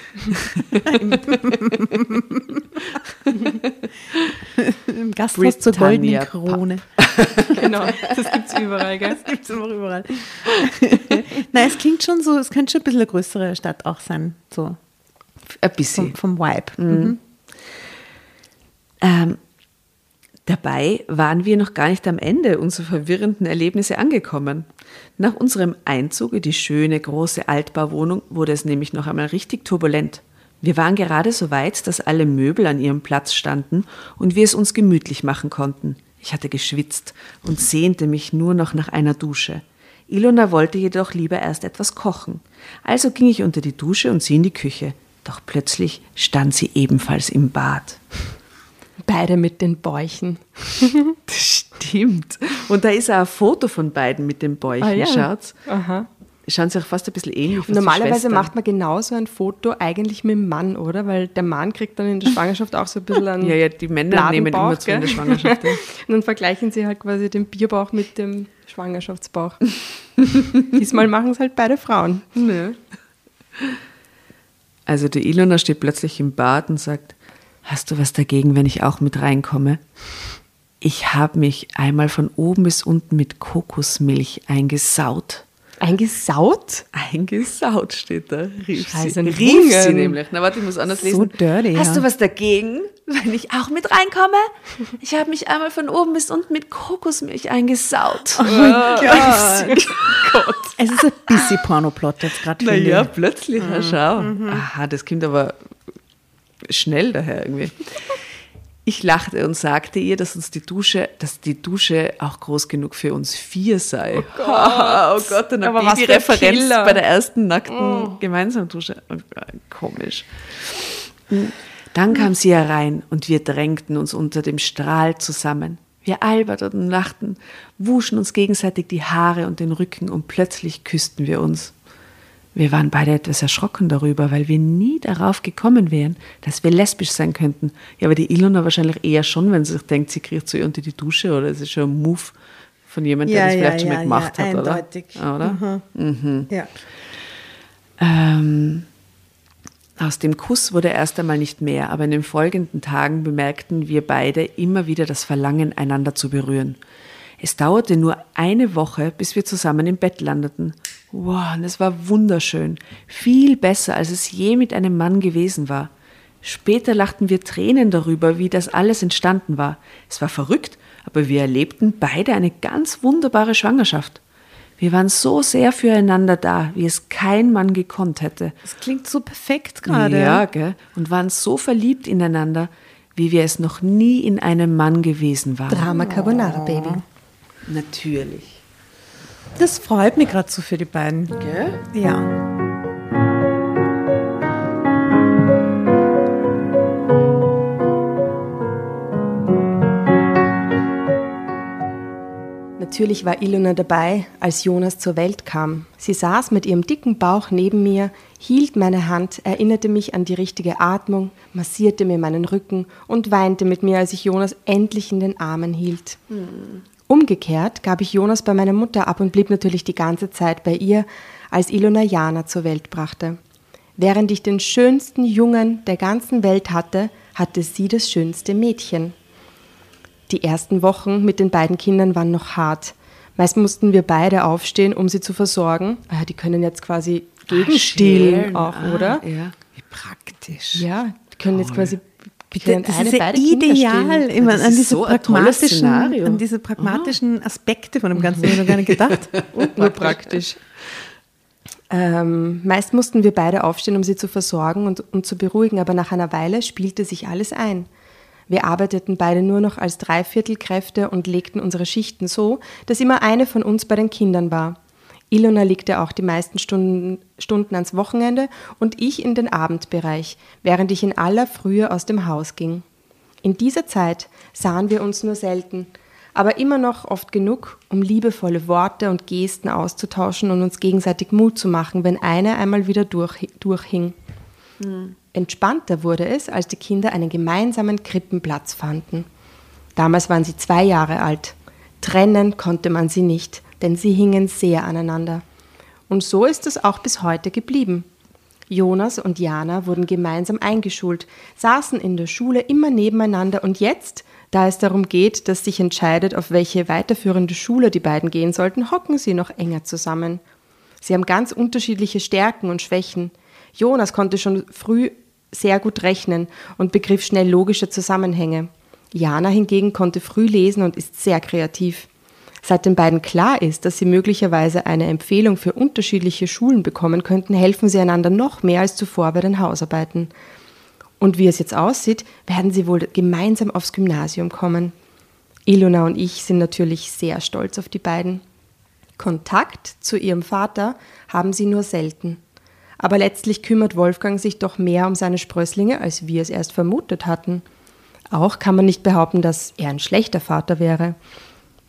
im Gasthaus zur goldenen Krone. Genau, das gibt es überall, gell? Das gibt es immer überall. Nein, es klingt schon so, es könnte schon ein bisschen eine größere Stadt auch sein, so Ein bisschen. vom, vom Vibe. Mhm. Ähm, dabei waren wir noch gar nicht am Ende unserer verwirrenden Erlebnisse angekommen. Nach unserem Einzug in die schöne große Altbauwohnung wurde es nämlich noch einmal richtig turbulent. Wir waren gerade so weit, dass alle Möbel an ihrem Platz standen und wir es uns gemütlich machen konnten. Ich hatte geschwitzt und sehnte mich nur noch nach einer Dusche. Ilona wollte jedoch lieber erst etwas kochen. Also ging ich unter die Dusche und sie in die Küche. Doch plötzlich stand sie ebenfalls im Bad. Beide mit den Bäuchen. Das stimmt. Und da ist auch ein Foto von beiden mit den Bäuchen. Ah, ja. Schaut's. Aha. Schauen sie auch fast ein bisschen ähnlich. wie Normalerweise macht man genauso ein Foto eigentlich mit dem Mann, oder? Weil der Mann kriegt dann in der Schwangerschaft auch so ein bisschen einen Ja, ja, die Männer nehmen immer zu in der? Schwangerschaft. ja. Und dann vergleichen sie halt quasi den Bierbauch mit dem Schwangerschaftsbauch. Diesmal machen es halt beide Frauen. Also die Ilona steht plötzlich im Bad und sagt, hast du was dagegen, wenn ich auch mit reinkomme? Ich habe mich einmal von oben bis unten mit Kokosmilch eingesaut. Eingesaut? Eingesaut steht da, rief Scheiße, sie. Rief sie Rungen. nämlich. Na warte, ich muss anders So lesen. dirty, Hast ja. du was dagegen, wenn ich auch mit reinkomme? Ich habe mich einmal von oben bis unten mit Kokosmilch eingesaut. Oh mein Gott. Es ist ein bisschen Pornoplot jetzt gerade. Naja, ich. plötzlich, na schau. Aha, das kommt aber schnell daher irgendwie. Ich lachte und sagte ihr, dass uns die Dusche, dass die Dusche auch groß genug für uns vier sei. Oh Gott, oh Gott eine Aber Babyreferenz bei der ersten nackten gemeinsamen Dusche. Oh, Komisch. Dann kam sie herein und wir drängten uns unter dem Strahl zusammen. Wir alberten und lachten, wuschen uns gegenseitig die Haare und den Rücken und plötzlich küssten wir uns. Wir waren beide etwas erschrocken darüber, weil wir nie darauf gekommen wären, dass wir lesbisch sein könnten. Ja, aber die Ilona wahrscheinlich eher schon, wenn sie sich denkt, sie kriegt zu ihr unter die Dusche oder es ist schon ein Move von jemandem, der das vielleicht schon mal gemacht hat, eindeutig. oder? oder? Ja. Ähm, aus dem Kuss wurde erst einmal nicht mehr, aber in den folgenden Tagen bemerkten wir beide immer wieder das Verlangen, einander zu berühren. Es dauerte nur eine Woche, bis wir zusammen im Bett landeten. Wow, und es war wunderschön. Viel besser, als es je mit einem Mann gewesen war. Später lachten wir Tränen darüber, wie das alles entstanden war. Es war verrückt, aber wir erlebten beide eine ganz wunderbare Schwangerschaft. Wir waren so sehr füreinander da, wie es kein Mann gekonnt hätte. Das klingt so perfekt gerade. Ja, gell? Und waren so verliebt ineinander, wie wir es noch nie in einem Mann gewesen waren. Drama Carbonara, Baby. Natürlich. Das freut mich gerade so für die beiden. Gell? Ja. Natürlich war Ilona dabei, als Jonas zur Welt kam. Sie saß mit ihrem dicken Bauch neben mir, hielt meine Hand, erinnerte mich an die richtige Atmung, massierte mir meinen Rücken und weinte mit mir, als ich Jonas endlich in den Armen hielt. Umgekehrt gab ich Jonas bei meiner Mutter ab und blieb natürlich die ganze Zeit bei ihr, als Ilona Jana zur Welt brachte. Während ich den schönsten Jungen der ganzen Welt hatte, hatte sie das schönste Mädchen. Die ersten Wochen mit den beiden Kindern waren noch hart. Meist mussten wir beide aufstehen, um sie zu versorgen. Ah, die können jetzt quasi gegenstillen schälen. auch, Ah, oder? Ja. Wie praktisch. Ja, die können jetzt quasi Bitte, das eine, ist ja ideal. Das an diese, so pragmatischen, Szenario. an diese pragmatischen Aspekte von dem Ganzen habe ich noch gar nicht gedacht. Nur praktisch. Ähm, meist mussten wir beide aufstehen, um sie zu versorgen und, und zu beruhigen, aber nach einer Weile spielte sich alles ein. Wir arbeiteten beide nur noch als Dreiviertelkräfte und legten unsere Schichten so, dass immer eine von uns bei den Kindern war. Ilona legte auch die meisten Stunden, Stunden ans Wochenende und ich in den Abendbereich, während ich in aller Frühe aus dem Haus ging. In dieser Zeit sahen wir uns nur selten, aber immer noch oft genug, um liebevolle Worte und Gesten auszutauschen und uns gegenseitig Mut zu machen, wenn eine einmal wieder durch, durchhing. Entspannter wurde es, als die Kinder einen gemeinsamen Krippenplatz fanden. Damals waren sie zwei Jahre alt. Trennen konnte man sie nicht, denn sie hingen sehr aneinander. Und so ist es auch bis heute geblieben. Jonas und Jana wurden gemeinsam eingeschult, saßen in der Schule immer nebeneinander und jetzt, da es darum geht, dass sich entscheidet, auf welche weiterführende Schule die beiden gehen sollten, hocken sie noch enger zusammen. Sie haben ganz unterschiedliche Stärken und Schwächen. Jonas konnte schon früh sehr gut rechnen und begriff schnell logische Zusammenhänge. Jana hingegen konnte früh lesen und ist sehr kreativ. Seit den beiden klar ist, dass sie möglicherweise eine Empfehlung für unterschiedliche Schulen bekommen könnten, helfen sie einander noch mehr als zuvor bei den Hausarbeiten. Und wie es jetzt aussieht, werden sie wohl gemeinsam aufs Gymnasium kommen. Ilona und ich sind natürlich sehr stolz auf die beiden. Kontakt zu ihrem Vater haben sie nur selten. Aber letztlich kümmert Wolfgang sich doch mehr um seine Sprösslinge, als wir es erst vermutet hatten. Auch kann man nicht behaupten, dass er ein schlechter Vater wäre.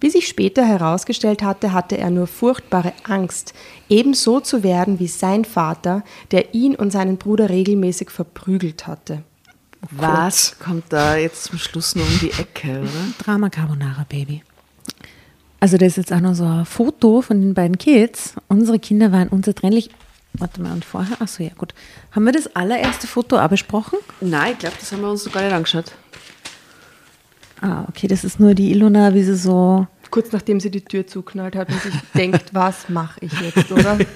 Wie sich später herausgestellt hatte, hatte er nur furchtbare Angst, ebenso zu werden wie sein Vater, der ihn und seinen Bruder regelmäßig verprügelt hatte. Oh Was kommt da jetzt zum Schluss noch um die Ecke, oder? Drama Carbonara Baby. Also da ist jetzt auch noch so ein Foto von den beiden Kids. Unsere Kinder waren unzertrennlich. Warte mal, und vorher? Achso, ja gut. Haben wir das allererste Foto auch besprochen? Nein, ich glaube, das haben wir uns noch gar nicht angeschaut. Ah, okay, das ist nur die Ilona, wie sie so. Kurz nachdem sie die Tür zuknallt hat und sich denkt, was mache ich jetzt, oder?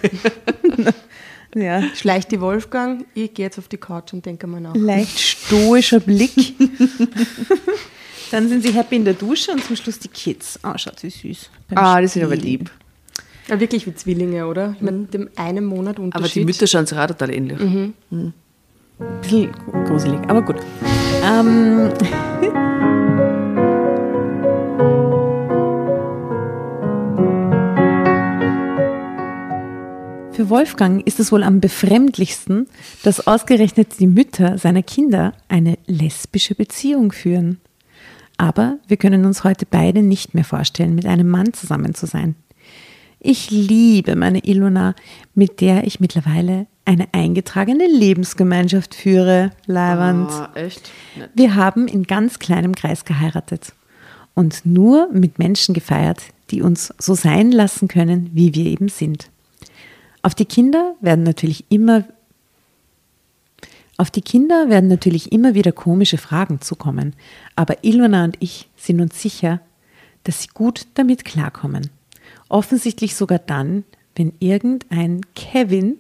Ja. Schleicht die Wolfgang, ich gehe jetzt auf die Couch und denke mal nach. Leicht stoischer Blick. Dann sind sie happy in der Dusche und zum Schluss die Kids. Ah, schaut sie süß. Ah, die sind aber lieb. Ja, wirklich wie Zwillinge, oder? Ich meine, dem einen Monat Unterschied. Aber die Mütter schauen sich auch total ähnlich. Ein bisschen gruselig, aber gut. Ähm, Für Wolfgang ist es wohl am befremdlichsten, dass ausgerechnet die Mütter seiner Kinder eine lesbische Beziehung führen. Aber wir können uns heute beide nicht mehr vorstellen, mit einem Mann zusammen zu sein. Ich liebe meine Ilona, mit der ich mittlerweile eine eingetragene Lebensgemeinschaft führe. Leiwand. Ah, echt? Nett. Wir haben in ganz kleinem Kreis geheiratet und nur mit Menschen gefeiert, die uns so sein lassen können, wie wir eben sind. Auf die Kinder werden natürlich immer auf die Kinder werden natürlich immer wieder komische Fragen zukommen, aber Ilona und ich sind uns sicher, dass sie gut damit klarkommen. Offensichtlich sogar dann, wenn irgendein Kevin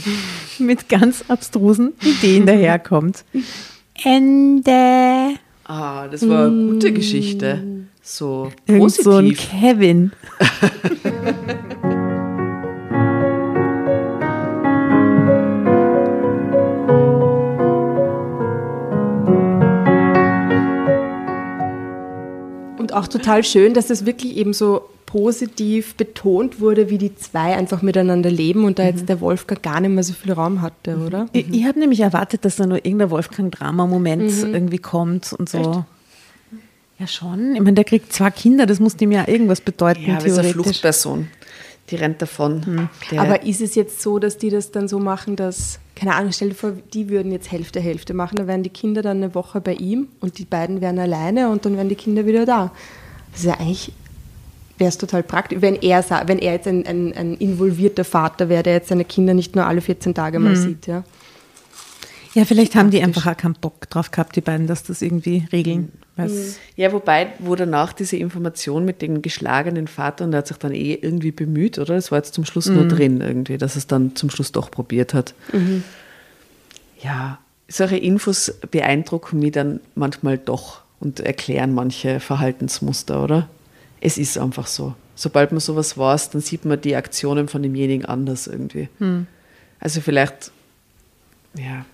mit ganz abstrusen Ideen daherkommt. Ende. Ah, das war eine gute Geschichte. So Irgend so ein positiv. Kevin. Und auch total schön, dass das wirklich eben so positiv betont wurde, wie die zwei einfach miteinander leben und da jetzt der Wolfgang gar nicht mehr so viel Raum hatte, oder? Ich, ich habe nämlich erwartet, dass da nur irgendein Wolfgang-Drama-Moment irgendwie kommt und so. Ja, schon. Ich meine, der kriegt zwei Kinder, das muss dem ja irgendwas bedeuten, Ja, aber ist eine theoretisch. Fluchtperson. Die rennt davon. Der, Aber ist es jetzt so, dass die das dann so machen, dass, keine Ahnung, stell dir vor, die würden jetzt Hälfte, Hälfte machen, dann wären die Kinder dann eine Woche bei ihm und die beiden wären alleine und dann wären die Kinder wieder da. Das ist ja eigentlich, wäre es total praktisch, wenn er, wenn er jetzt ein, ein, ein involvierter Vater wäre, der jetzt seine Kinder nicht nur alle 14 Tage mal sieht, ja. Ja, vielleicht haben die einfach auch keinen Bock drauf gehabt, die beiden, dass das irgendwie regeln. Weil's- ja, wobei, wo danach diese Information mit dem geschlagenen Vater und der hat sich dann eh irgendwie bemüht, oder? Das war jetzt zum Schluss nur drin irgendwie, dass es dann zum Schluss doch probiert hat. Ja, solche Infos beeindrucken mich dann manchmal doch und erklären manche Verhaltensmuster, oder? Es ist einfach so. Sobald man sowas weiß, dann sieht man die Aktionen von demjenigen anders irgendwie. Also vielleicht, ja,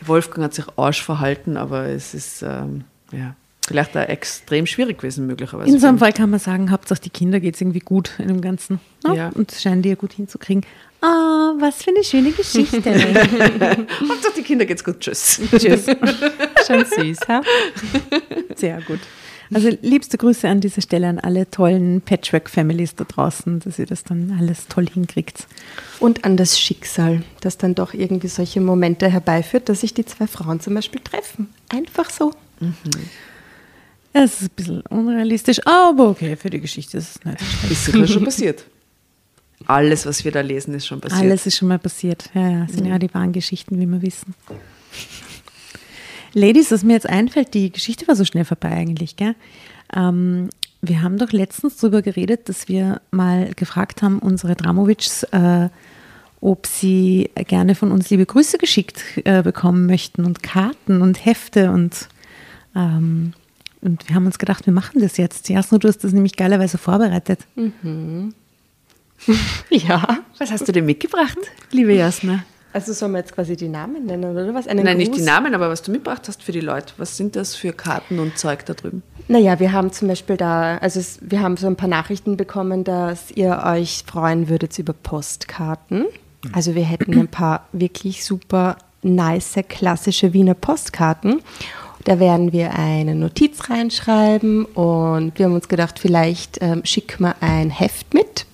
der Wolfgang hat sich Arsch verhalten, aber es ist ähm, ja, vielleicht auch extrem schwierig gewesen, möglicherweise. In so einem Fall kann man sagen, Hauptsache die Kinder geht es irgendwie gut in dem Ganzen. ne? Ja. Und scheinen die ja gut hinzukriegen. Ah, was für eine schöne Geschichte. Hauptsache die Kinder geht's gut. Tschüss. Tschüss. Schon süß, ha? Sehr gut. Also liebste Grüße an dieser Stelle an alle tollen Patchwork-Families da draußen, dass ihr das dann alles toll hinkriegt. Und an das Schicksal, das dann doch irgendwie solche Momente herbeiführt, dass sich die zwei Frauen zum Beispiel treffen. Einfach so. Es ist ein bisschen unrealistisch, aber okay, für die Geschichte ist es nicht. Ist sogar schon passiert. Alles, was wir da lesen, ist schon passiert. Alles ist schon mal passiert. Ja, ja, sind ja die wahren Geschichten, wie wir wissen. Ladies, was mir jetzt einfällt, die Geschichte war so schnell vorbei eigentlich, gell? Ähm, wir haben doch letztens darüber geredet, dass wir mal gefragt haben, unsere Dramovics, äh, ob sie gerne von uns liebe Grüße geschickt äh, bekommen möchten und Karten und Hefte und, ähm, und wir haben uns gedacht, wir machen das jetzt. Jasno, du hast das nämlich geilerweise vorbereitet. Ja. Was hast du denn mitgebracht, liebe Jasna? Also sollen wir jetzt quasi die Namen nennen, oder was? Einen Nein, nicht Gruß? die Namen, aber was du mitgebracht hast für die Leute. Was sind das für Karten und Zeug da drüben? Naja, wir haben zum Beispiel da, also es, wir haben so ein paar Nachrichten bekommen, dass ihr euch freuen würdet über Postkarten. Also wir hätten ein paar wirklich super nice, klassische Wiener Postkarten. Da werden wir eine Notiz reinschreiben und wir haben uns gedacht, vielleicht ähm, schicken wir ein Heft mit.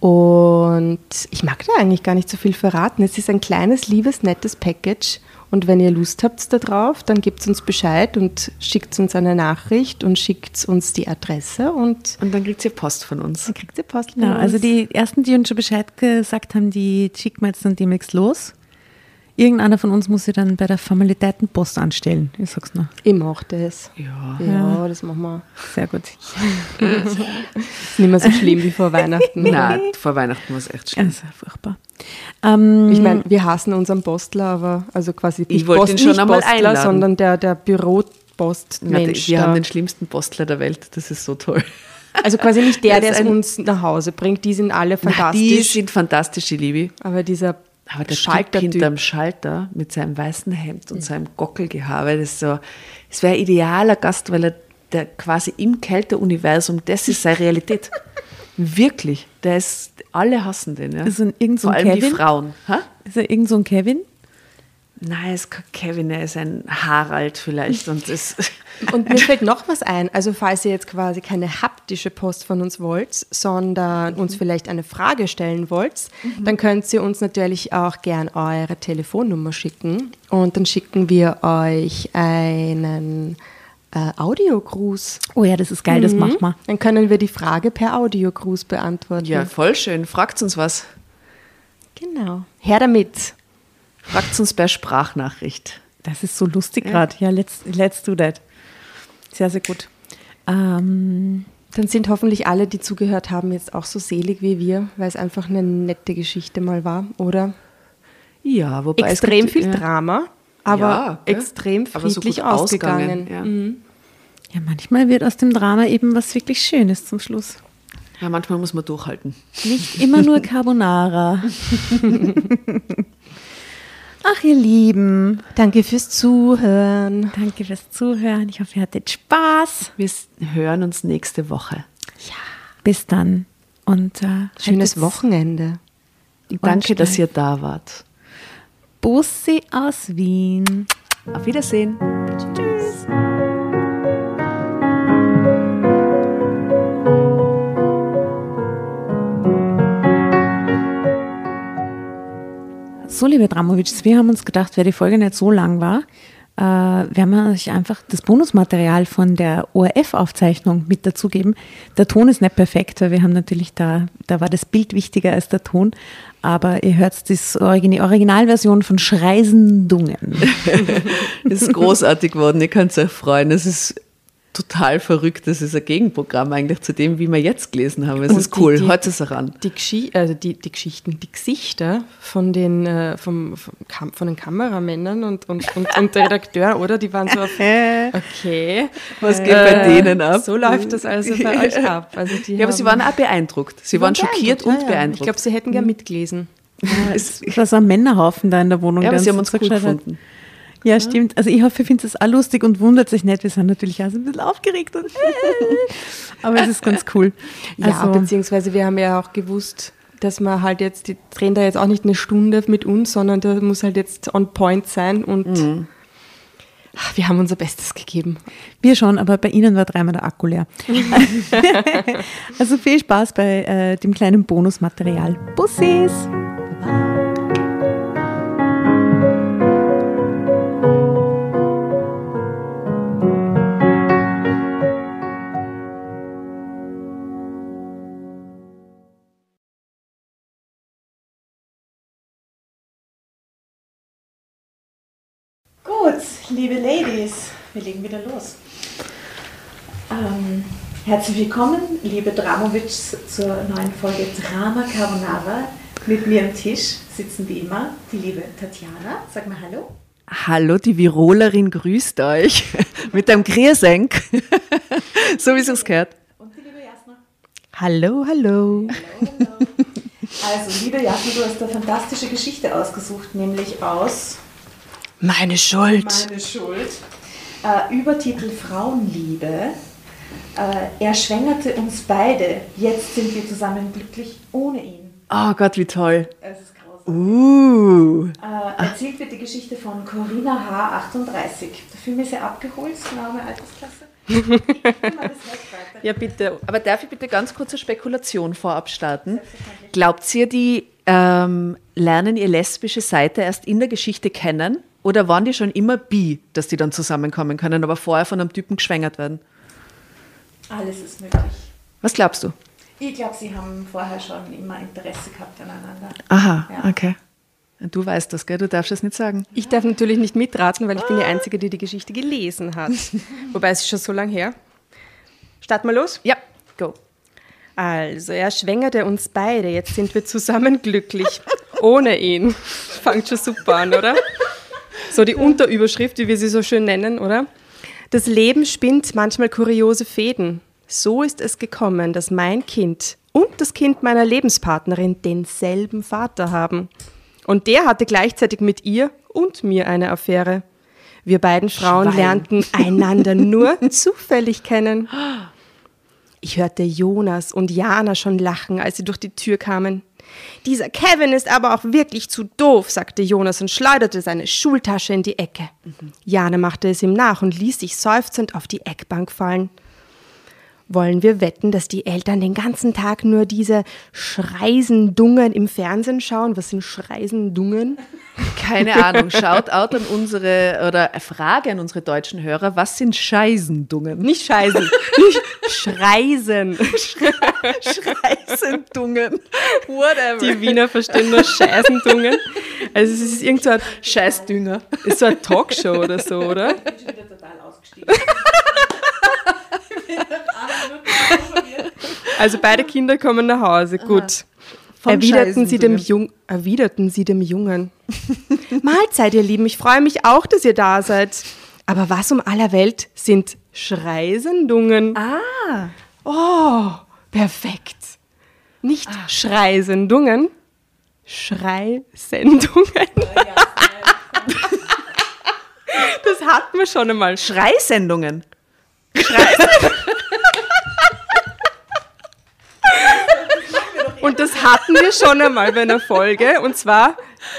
Und ich mag da eigentlich gar nicht so viel verraten. Es ist ein kleines, liebes, nettes Package. Und wenn ihr Lust habt darauf, dann gebt uns Bescheid und schickt uns eine Nachricht und schickt uns die Adresse und Und dann kriegt ihr Post von uns. dann kriegt ihr Post. von Genau, also uns. die ersten, die uns schon Bescheid gesagt haben, die schicken wir jetzt dann demnächst los. Irgendeiner von uns muss sie dann bei der Formalitätenpost anstellen. Ich sag's noch. Ich mach das. Ja. Ja, das machen wir. Sehr gut. Ist nicht mehr so schlimm wie vor Weihnachten. Nein, vor Weihnachten war es echt schlimm. Also furchtbar. Ähm, Ich meine, wir hassen unseren Postler, aber also quasi nicht, wollte ihn schon nicht einmal Postler, einladen. sondern der, der Büropostmensch. wir haben den schlimmsten Postler der Welt. Das ist so toll. Also quasi nicht der, Das der es uns nach Hause bringt. Die sind alle Na, fantastisch. die sind fantastisch, die Liebe. aber dieser Aber der Typ Schaltertyp. hinterm Schalter mit seinem weißen Hemd und seinem Gockelgehabe, das ist so, es wäre ein idealer Gast, weil er der quasi im Kälteuniversum, das ist seine Realität. Wirklich. Der ist, alle hassen den, ja. Ist er irgend so Vor allem die Kevin? Frauen. Ha? ist er irgend so ein Kevin? Nein, ist kein Kevin, er ist ein Harald vielleicht. Und das, Und mir fällt noch was ein. Also falls ihr jetzt quasi keine haptische Post von uns wollt, sondern uns vielleicht eine Frage stellen wollt, dann könnt ihr uns natürlich auch gern eure Telefonnummer schicken. Und dann schicken wir euch einen äh, Audiogruß. Oh ja, das ist geil, das machen wir. Dann können wir die Frage per Audiogruß beantworten. ja, voll schön. Fragt uns was. Genau. Her damit. Fragt uns per Sprachnachricht. Das ist so lustig gerade. Ja, let's, let's do that. Sehr, sehr gut. Ähm, Dann sind hoffentlich alle, die zugehört haben, jetzt auch so selig wie wir, weil es einfach eine nette Geschichte mal war, oder? Ja, wobei es extrem gibt- viel ja. Drama, aber Ja, extrem Aber so friedlich gut ausgegangen. ausgegangen, ja. Mhm. ja, manchmal wird aus dem Drama eben was wirklich Schönes zum Schluss. Ja, manchmal muss man durchhalten. Nicht immer nur Carbonara. Ach, ihr Lieben, Danke fürs Zuhören. danke fürs Zuhören. Ich hoffe, ihr hattet Spaß. Wir hören uns nächste Woche. Bis dann. Und äh, Schönes Wochenende. Danke, dass steif. ihr da wart. Bussi aus Wien. Auf Wiedersehen. Tschüss. So, liebe Dramovics, wir haben uns gedacht, weil die Folge nicht so lang war, äh, werden wir euch einfach das Bonusmaterial von der ORF-Aufzeichnung mit dazugeben. Der Ton ist nicht perfekt, weil wir haben natürlich da, da war das Bild wichtiger als der Ton, aber ihr hört die Origin Originalversion von Schreisendungen. Es ist großartig geworden, ihr könnt euch freuen. Es ist total verrückt. Das ist ein Gegenprogramm eigentlich zu dem, wie wir jetzt gelesen haben. Es Und ist die- cool. Heute ist es ran. Die, Geschi also die, die Geschichten, die Gesichter von den, äh, vom, vom Kam von den Kameramännern und, und, und, und der Redakteur, oder? Die waren so auf, okay. Was geht bei denen ab? So läuft das also bei euch ab. Also die Ja, aber sie waren auch beeindruckt. Sie waren schockiert und Ja, ja. beeindruckt. Ich glaube, sie hätten gern mitgelesen. es, Es war so ein Männerhaufen da in der Wohnung. ja, aber sie haben uns hat. gefunden. Ja, stimmt. Also ich hoffe, ihr findet es auch lustig und wundert sich nicht. Wir sind natürlich auch so ein bisschen aufgeregt. Und aber es ist ganz cool. Ja, Also, beziehungsweise wir haben ja auch gewusst, dass man halt jetzt, die drehen da jetzt auch nicht eine Stunde mit uns, sondern der muss halt jetzt on point sein und Mhm. ach, wir haben unser Bestes gegeben. wir schon, aber bei Ihnen war dreimal der Akku leer. also viel Spaß bei äh, dem kleinen Bonusmaterial. Bussis! Liebe Ladies, wir legen wieder los. Ähm, herzlich willkommen, liebe Dramovics, zur neuen Folge Drama Carbonara. Mit mir am Tisch sitzen wie immer die liebe Tatjana. Sag mal Hallo. Hallo, die Virolerin grüßt euch mit einem Griersenk, so wie es gehört. Und die liebe Jasna. Hallo, hallo. Hallo, hallo. Also, liebe Jasna, du hast eine fantastische Geschichte ausgesucht, nämlich aus Meine Schuld. Meine Schuld. Äh, Übertitel Frauenliebe. Äh, er schwängerte uns beide. Jetzt sind wir zusammen glücklich ohne ihn. Oh Gott, wie toll. Es ist grausam. Uh. Äh, erzählt wird die Geschichte von Corinna H. 38. Der Film ist ja abgeholt, Name Altersklasse. Ja, bitte. Aber darf ich bitte ganz kurze Spekulation vorab starten? Glaubt ihr, die ähm, lernen ihre lesbische Seite erst in der Geschichte kennen? Oder waren die schon immer bi, dass die dann zusammenkommen können, aber vorher von einem Typen geschwängert werden? Alles ist möglich. Was glaubst du? Ich glaube, sie haben vorher schon immer Interesse gehabt aneinander. Aha, Ja. okay. Du weißt das, gell? Du darfst es nicht sagen. Ich darf natürlich nicht mitraten, weil ich bin die Einzige, die die Geschichte gelesen hat. Wobei es ist schon so lange her. Starten wir los? Ja, go. Also, er schwängerte uns beide. Jetzt sind wir zusammen glücklich. Ohne ihn. Fangt schon super an, oder? So die Unterüberschrift, wie wir sie so schön nennen, oder? Das Leben spinnt manchmal kuriose Fäden. So ist es gekommen, dass mein Kind und das Kind meiner Lebenspartnerin denselben Vater haben. Und der hatte gleichzeitig mit ihr und mir eine Affäre. Wir beiden Frauen Schwein. lernten einander nur zufällig kennen. Ich hörte Jonas und Jana schon lachen, als sie durch die Tür kamen. Dieser Kevin ist aber auch wirklich zu doof, sagte Jonas und schleuderte seine Schultasche in die Ecke. Jana machte es ihm nach und ließ sich seufzend auf die Eckbank fallen. Wollen wir wetten, dass die Eltern den ganzen Tag nur diese Schreisendungen im Fernsehen schauen? Was sind Schreisendungen? Keine Ahnung. Shoutout an unsere, oder Frage an unsere deutschen Hörer. Was sind Scheisendungen? Nicht Scheißen, nicht Schreisen. Scheisendungen. Whatever. Die Wiener verstehen nur Scheißendungen. Also es ist irgend so ein, Scheißdünger. ist so eine Talkshow oder so, oder? Ich bin schon wieder total ausgestiegen. Also beide Kinder kommen nach Hause. Gut. Erwiderten sie, dem. Jung, erwiderten sie dem Jungen. Mahlzeit, ihr Lieben. Ich freue mich auch, dass ihr da seid. Aber was um aller Welt sind Schreisendungen? Ah. Oh, perfekt. Nicht Schreisendungen, Schreisendungen. Das hatten wir schon einmal. Schreisendungen. Und das hatten wir schon einmal bei einer Folge. Und zwar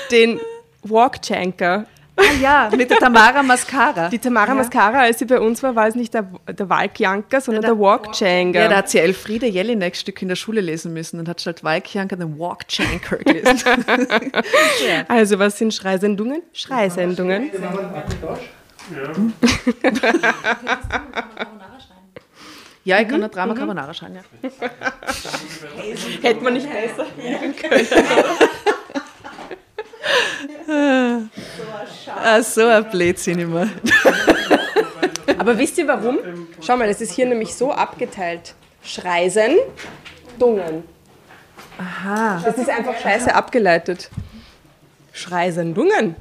den Walkchanker. Ah ja, mit der Tamara Mascara. Die Tamara Mascara, als sie bei uns war, war es nicht der, der Walkjanker, sondern der, Walkchanker. Ja, da hat sie Elfriede Jelinek Stück in der Schule lesen müssen und hat statt Walkjanker den Walkchanker gelesen. ja. Also, was sind Schreisendungen? Schreisendungen. ja, ich kann ein Drama Carbonara schreiben, ja. Hätte man nicht besser. Ah, so ein Blödsinn immer. Aber wisst ihr warum? Schau mal, das ist hier nämlich so abgeteilt. Schreisendungen. Aha. Das ist einfach scheiße abgeleitet. Schreisendungen.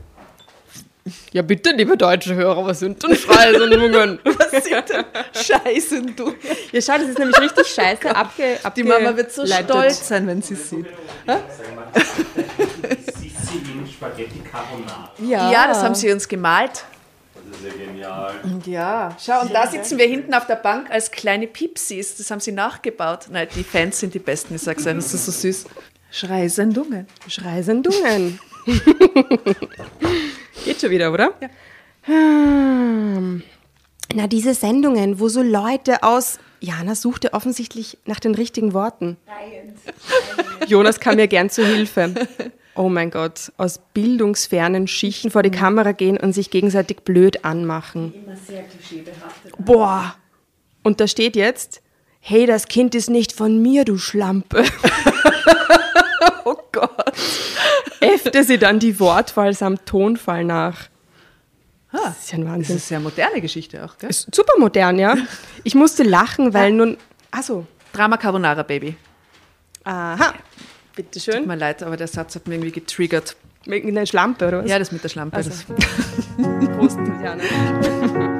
Ja, bitte, liebe deutsche Hörer, was sind denn Schreisendungen? Was sind denn Scheisendungen? Ja, schau, das ist nämlich richtig scheiße abge Die Mama wird so abgeleitet. stolz sein, wenn sie sieht. Spaghetti Carbonara. Ja, Ja, das haben sie uns gemalt. Das ist ja genial. Und ja, schau, und da sitzen wir hinten auf der Bank als kleine Pipsis. Das haben sie nachgebaut. Nein, die Fans sind die Besten, ich sag's euch, das ist so süß. Schreisendungen. Schreisendungen. Geht schon wieder, oder? Ja. Na, diese Sendungen, wo so Leute aus. Jana suchte offensichtlich nach den richtigen Worten. Jonas kam mir gern zu Hilfe. Oh mein Gott, aus bildungsfernen Schichten vor die Kamera gehen und sich gegenseitig blöd anmachen. Immer sehr klischeebehaftet. Boah. Und da steht jetzt, hey, das Kind ist nicht von mir, du Schlampe. Oh Gott. Äffte sie dann die Wortwahl samt Tonfall nach. Das ist ja ein Das Wahnsinn. ist eine sehr moderne Geschichte auch, gell? Ist super modern, ja. Ich musste lachen, weil nun. Achso. Drama Carbonara Baby. Aha. Tut Bitteschön. mir leid, aber der Satz hat mich irgendwie getriggert. Mit einer Schlampe, oder was? Ja, das mit der Schlampe. Also. Das Prost, Tatjana.